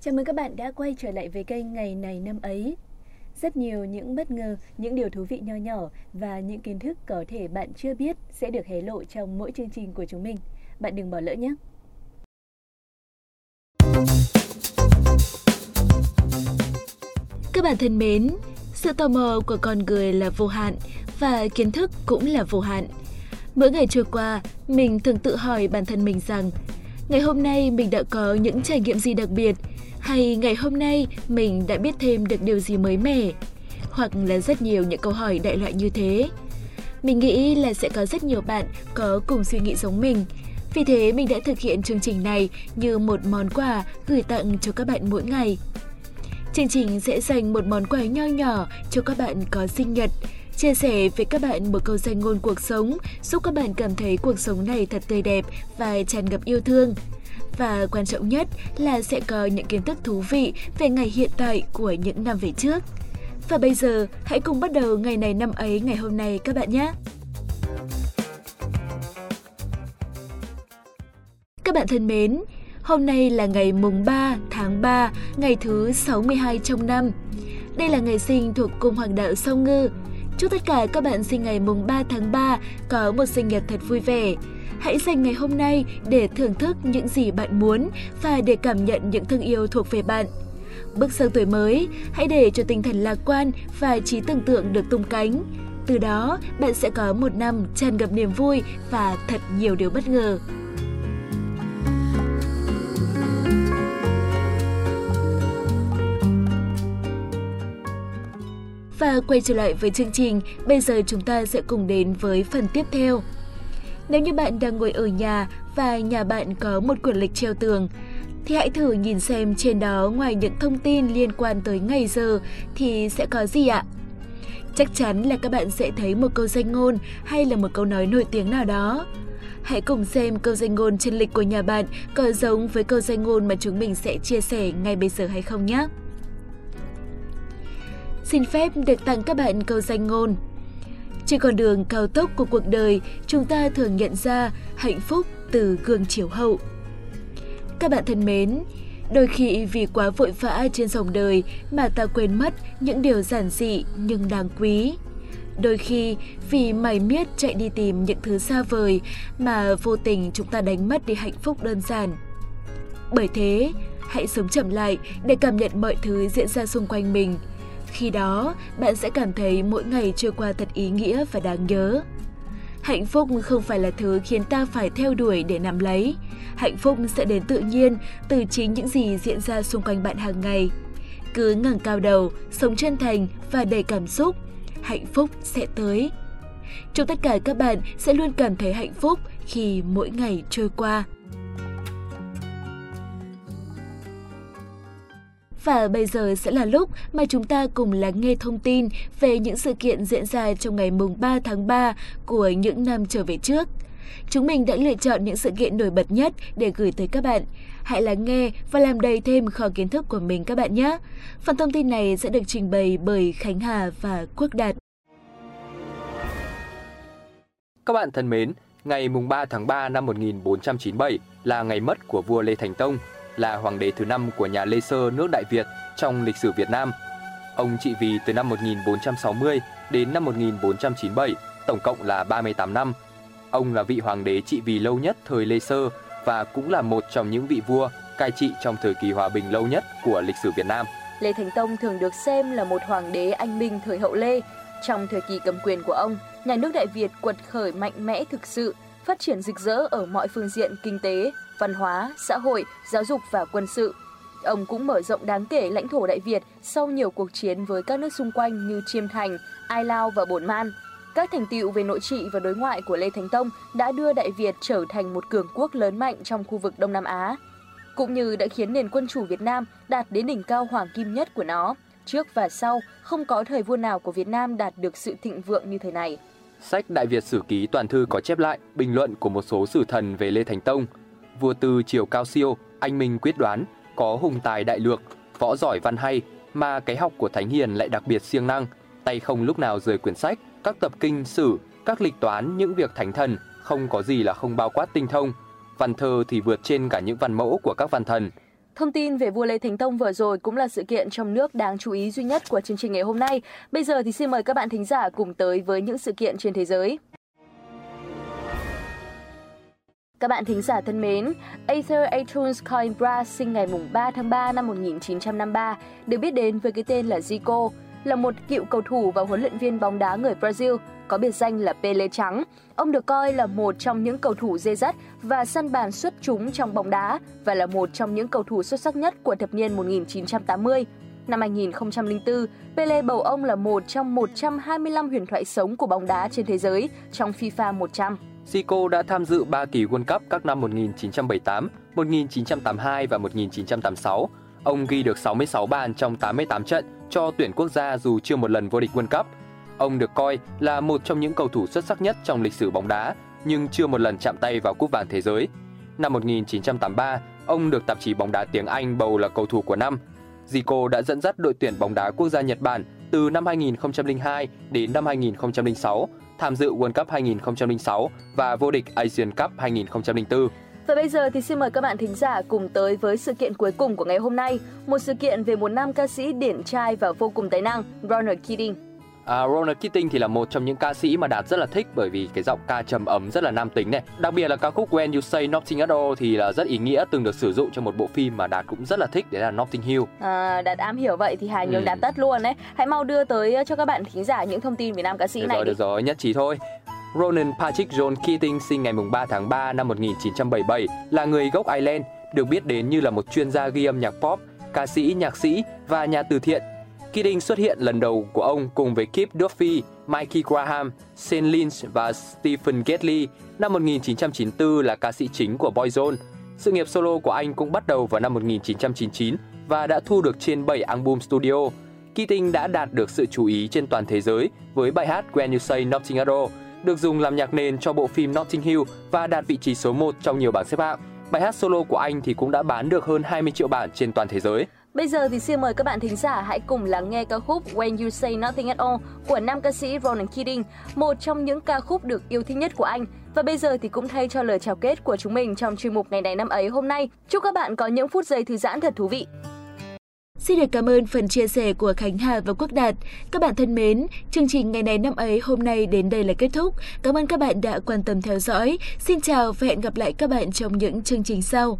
Chào mừng các bạn đã quay trở lại với kênh Ngày này năm ấy. Rất nhiều những bất ngờ, những điều thú vị nho nhỏ và những kiến thức có thể bạn chưa biết sẽ được hé lộ trong mỗi chương trình của chúng mình. Bạn đừng bỏ lỡ nhé. Các bạn thân mến, sự tò mò của con người là vô hạn và kiến thức cũng là vô hạn. Mỗi ngày trôi qua, mình thường tự hỏi bản thân mình rằng ngày hôm nay mình đã có những trải nghiệm gì đặc biệt hay ngày hôm nay mình đã biết thêm được điều gì mới mẻ hoặc là rất nhiều những câu hỏi đại loại như thế. Mình nghĩ là sẽ có rất nhiều bạn có cùng suy nghĩ giống mình. Vì thế mình đã thực hiện chương trình này như một món quà gửi tặng cho các bạn mỗi ngày. Chương trình sẽ dành một món quà nho nhỏ cho các bạn có sinh nhật, chia sẻ với các bạn một câu danh ngôn cuộc sống, giúp các bạn cảm thấy cuộc sống này thật tươi đẹp và tràn ngập yêu thương. Và quan trọng nhất là sẽ có những kiến thức thú vị về ngày hiện tại của những năm về trước. Và bây giờ, hãy cùng bắt đầu ngày này năm ấy ngày hôm nay các bạn nhé! Các bạn thân mến, hôm nay là ngày mùng 3 tháng 3, ngày thứ 62 trong năm. Đây là ngày sinh thuộc cung hoàng đạo Song Ngư. Chúc tất cả các bạn sinh ngày mùng 3 tháng 3 có một sinh nhật thật vui vẻ. Hãy dành ngày hôm nay để thưởng thức những gì bạn muốn và để cảm nhận những thương yêu thuộc về bạn. Bước sang tuổi mới, hãy để cho tinh thần lạc quan và trí tưởng tượng được tung cánh. Từ đó, bạn sẽ có một năm tràn ngập niềm vui và thật nhiều điều bất ngờ. Và quay trở lại với chương trình, bây giờ chúng ta sẽ cùng đến với phần tiếp theo. Nếu như bạn đang ngồi ở nhà và nhà bạn có một quyển lịch treo tường, thì hãy thử nhìn xem trên đó ngoài những thông tin liên quan tới ngày giờ thì sẽ có gì ạ? Chắc chắn là các bạn sẽ thấy một câu danh ngôn hay là một câu nói nổi tiếng nào đó. Hãy cùng xem câu danh ngôn trên lịch của nhà bạn có giống với câu danh ngôn mà chúng mình sẽ chia sẻ ngay bây giờ hay không nhé. Xin phép được tặng các bạn câu danh ngôn. Trên con đường cao tốc của cuộc đời, chúng ta thường nhận ra hạnh phúc từ gương chiếu hậu. Các bạn thân mến, đôi khi vì quá vội vã trên dòng đời mà ta quên mất những điều giản dị nhưng đáng quý. Đôi khi vì mải miết chạy đi tìm những thứ xa vời mà vô tình chúng ta đánh mất đi hạnh phúc đơn giản. Bởi thế, hãy sống chậm lại để cảm nhận mọi thứ diễn ra xung quanh mình – khi đó, bạn sẽ cảm thấy mỗi ngày trôi qua thật ý nghĩa và đáng nhớ. Hạnh phúc không phải là thứ khiến ta phải theo đuổi để nắm lấy. Hạnh phúc sẽ đến tự nhiên từ chính những gì diễn ra xung quanh bạn hàng ngày. Cứ ngẩng cao đầu, sống chân thành và đầy cảm xúc, hạnh phúc sẽ tới. Chúc tất cả các bạn sẽ luôn cảm thấy hạnh phúc khi mỗi ngày trôi qua. Và bây giờ sẽ là lúc mà chúng ta cùng lắng nghe thông tin về những sự kiện diễn ra trong ngày mùng 3 tháng 3 của những năm trở về trước. Chúng mình đã lựa chọn những sự kiện nổi bật nhất để gửi tới các bạn. Hãy lắng nghe và làm đầy thêm kho kiến thức của mình các bạn nhé. Phần thông tin này sẽ được trình bày bởi Khánh Hà và Quốc Đạt. Các bạn thân mến, ngày mùng 3 tháng 3 năm 1497 là ngày mất của vua Lê Thành Tông, là hoàng đế thứ năm của nhà Lê Sơ nước Đại Việt trong lịch sử Việt Nam. Ông trị vì từ năm 1460 đến năm 1497, tổng cộng là 38 năm. Ông là vị hoàng đế trị vì lâu nhất thời Lê Sơ và cũng là một trong những vị vua cai trị trong thời kỳ hòa bình lâu nhất của lịch sử Việt Nam. Lê Thánh Tông thường được xem là một hoàng đế anh minh thời hậu Lê. Trong thời kỳ cầm quyền của ông, nhà nước Đại Việt quật khởi mạnh mẽ thực sự, phát triển rực rỡ ở mọi phương diện kinh tế, văn hóa, xã hội, giáo dục và quân sự. Ông cũng mở rộng đáng kể lãnh thổ Đại Việt sau nhiều cuộc chiến với các nước xung quanh như Chiêm Thành, Ai Lao và Bổn Man. Các thành tựu về nội trị và đối ngoại của Lê Thánh Tông đã đưa Đại Việt trở thành một cường quốc lớn mạnh trong khu vực Đông Nam Á, cũng như đã khiến nền quân chủ Việt Nam đạt đến đỉnh cao hoàng kim nhất của nó. Trước và sau, không có thời vua nào của Việt Nam đạt được sự thịnh vượng như thời này. Sách Đại Việt Sử Ký toàn thư có chép lại bình luận của một số sử thần về Lê Thánh Tông vua tư chiều cao siêu, anh minh quyết đoán, có hùng tài đại lược, võ giỏi văn hay, mà cái học của Thánh Hiền lại đặc biệt siêng năng, tay không lúc nào rời quyển sách, các tập kinh sử, các lịch toán, những việc thánh thần, không có gì là không bao quát tinh thông. Văn thơ thì vượt trên cả những văn mẫu của các văn thần. Thông tin về vua Lê Thánh Tông vừa rồi cũng là sự kiện trong nước đáng chú ý duy nhất của chương trình ngày hôm nay. Bây giờ thì xin mời các bạn thính giả cùng tới với những sự kiện trên thế giới. Các bạn thính giả thân mến, Arthur Atunes Coimbra sinh ngày 3 tháng 3 năm 1953, được biết đến với cái tên là Zico, là một cựu cầu thủ và huấn luyện viên bóng đá người Brazil, có biệt danh là Pele Trắng. Ông được coi là một trong những cầu thủ dê dắt và săn bàn xuất chúng trong bóng đá và là một trong những cầu thủ xuất sắc nhất của thập niên 1980. Năm 2004, Pele bầu ông là một trong 125 huyền thoại sống của bóng đá trên thế giới trong FIFA 100. Zico đã tham dự 3 kỳ World Cup các năm 1978, 1982 và 1986. Ông ghi được 66 bàn trong 88 trận cho tuyển quốc gia dù chưa một lần vô địch World Cup. Ông được coi là một trong những cầu thủ xuất sắc nhất trong lịch sử bóng đá, nhưng chưa một lần chạm tay vào cúp vàng thế giới. Năm 1983, ông được tạp chí bóng đá tiếng Anh bầu là cầu thủ của năm. Zico đã dẫn dắt đội tuyển bóng đá quốc gia Nhật Bản từ năm 2002 đến năm 2006, tham dự World Cup 2006 và vô địch Asian Cup 2004. Và bây giờ thì xin mời các bạn thính giả cùng tới với sự kiện cuối cùng của ngày hôm nay, một sự kiện về một nam ca sĩ điển trai và vô cùng tài năng, Ronald Keating. À, Ronald Keating thì là một trong những ca sĩ mà Đạt rất là thích bởi vì cái giọng ca trầm ấm rất là nam tính này. Đặc biệt là ca khúc When You Say Nothing At All thì là rất ý nghĩa từng được sử dụng trong một bộ phim mà Đạt cũng rất là thích đấy là Notting Hill. À, Đạt am hiểu vậy thì Hà nhường ừ. Đạt tất luôn đấy. Hãy mau đưa tới cho các bạn thính giả những thông tin về nam ca sĩ được này rồi, đi. Được rồi, nhất trí thôi. Ronan Patrick John Keating sinh ngày 3 tháng 3 năm 1977 là người gốc Ireland, được biết đến như là một chuyên gia ghi âm nhạc pop, ca sĩ, nhạc sĩ và nhà từ thiện. Keating xuất hiện lần đầu của ông cùng với Kip Duffy, Mikey Graham, Shane Lynch và Stephen Gedley. Năm 1994 là ca sĩ chính của Boyzone. Sự nghiệp solo của anh cũng bắt đầu vào năm 1999 và đã thu được trên 7 album studio. Keating đã đạt được sự chú ý trên toàn thế giới với bài hát When You Say Nothing At All, được dùng làm nhạc nền cho bộ phim Notting Hill và đạt vị trí số 1 trong nhiều bảng xếp hạng. Bài hát solo của anh thì cũng đã bán được hơn 20 triệu bản trên toàn thế giới. Bây giờ thì xin mời các bạn thính giả hãy cùng lắng nghe ca khúc When You Say Nothing At All của nam ca sĩ Ronan Keating, một trong những ca khúc được yêu thích nhất của anh. Và bây giờ thì cũng thay cho lời chào kết của chúng mình trong chuyên mục ngày này năm ấy hôm nay. Chúc các bạn có những phút giây thư giãn thật thú vị. Xin được cảm ơn phần chia sẻ của Khánh Hà và Quốc Đạt. Các bạn thân mến, chương trình ngày này năm ấy hôm nay đến đây là kết thúc. Cảm ơn các bạn đã quan tâm theo dõi. Xin chào và hẹn gặp lại các bạn trong những chương trình sau.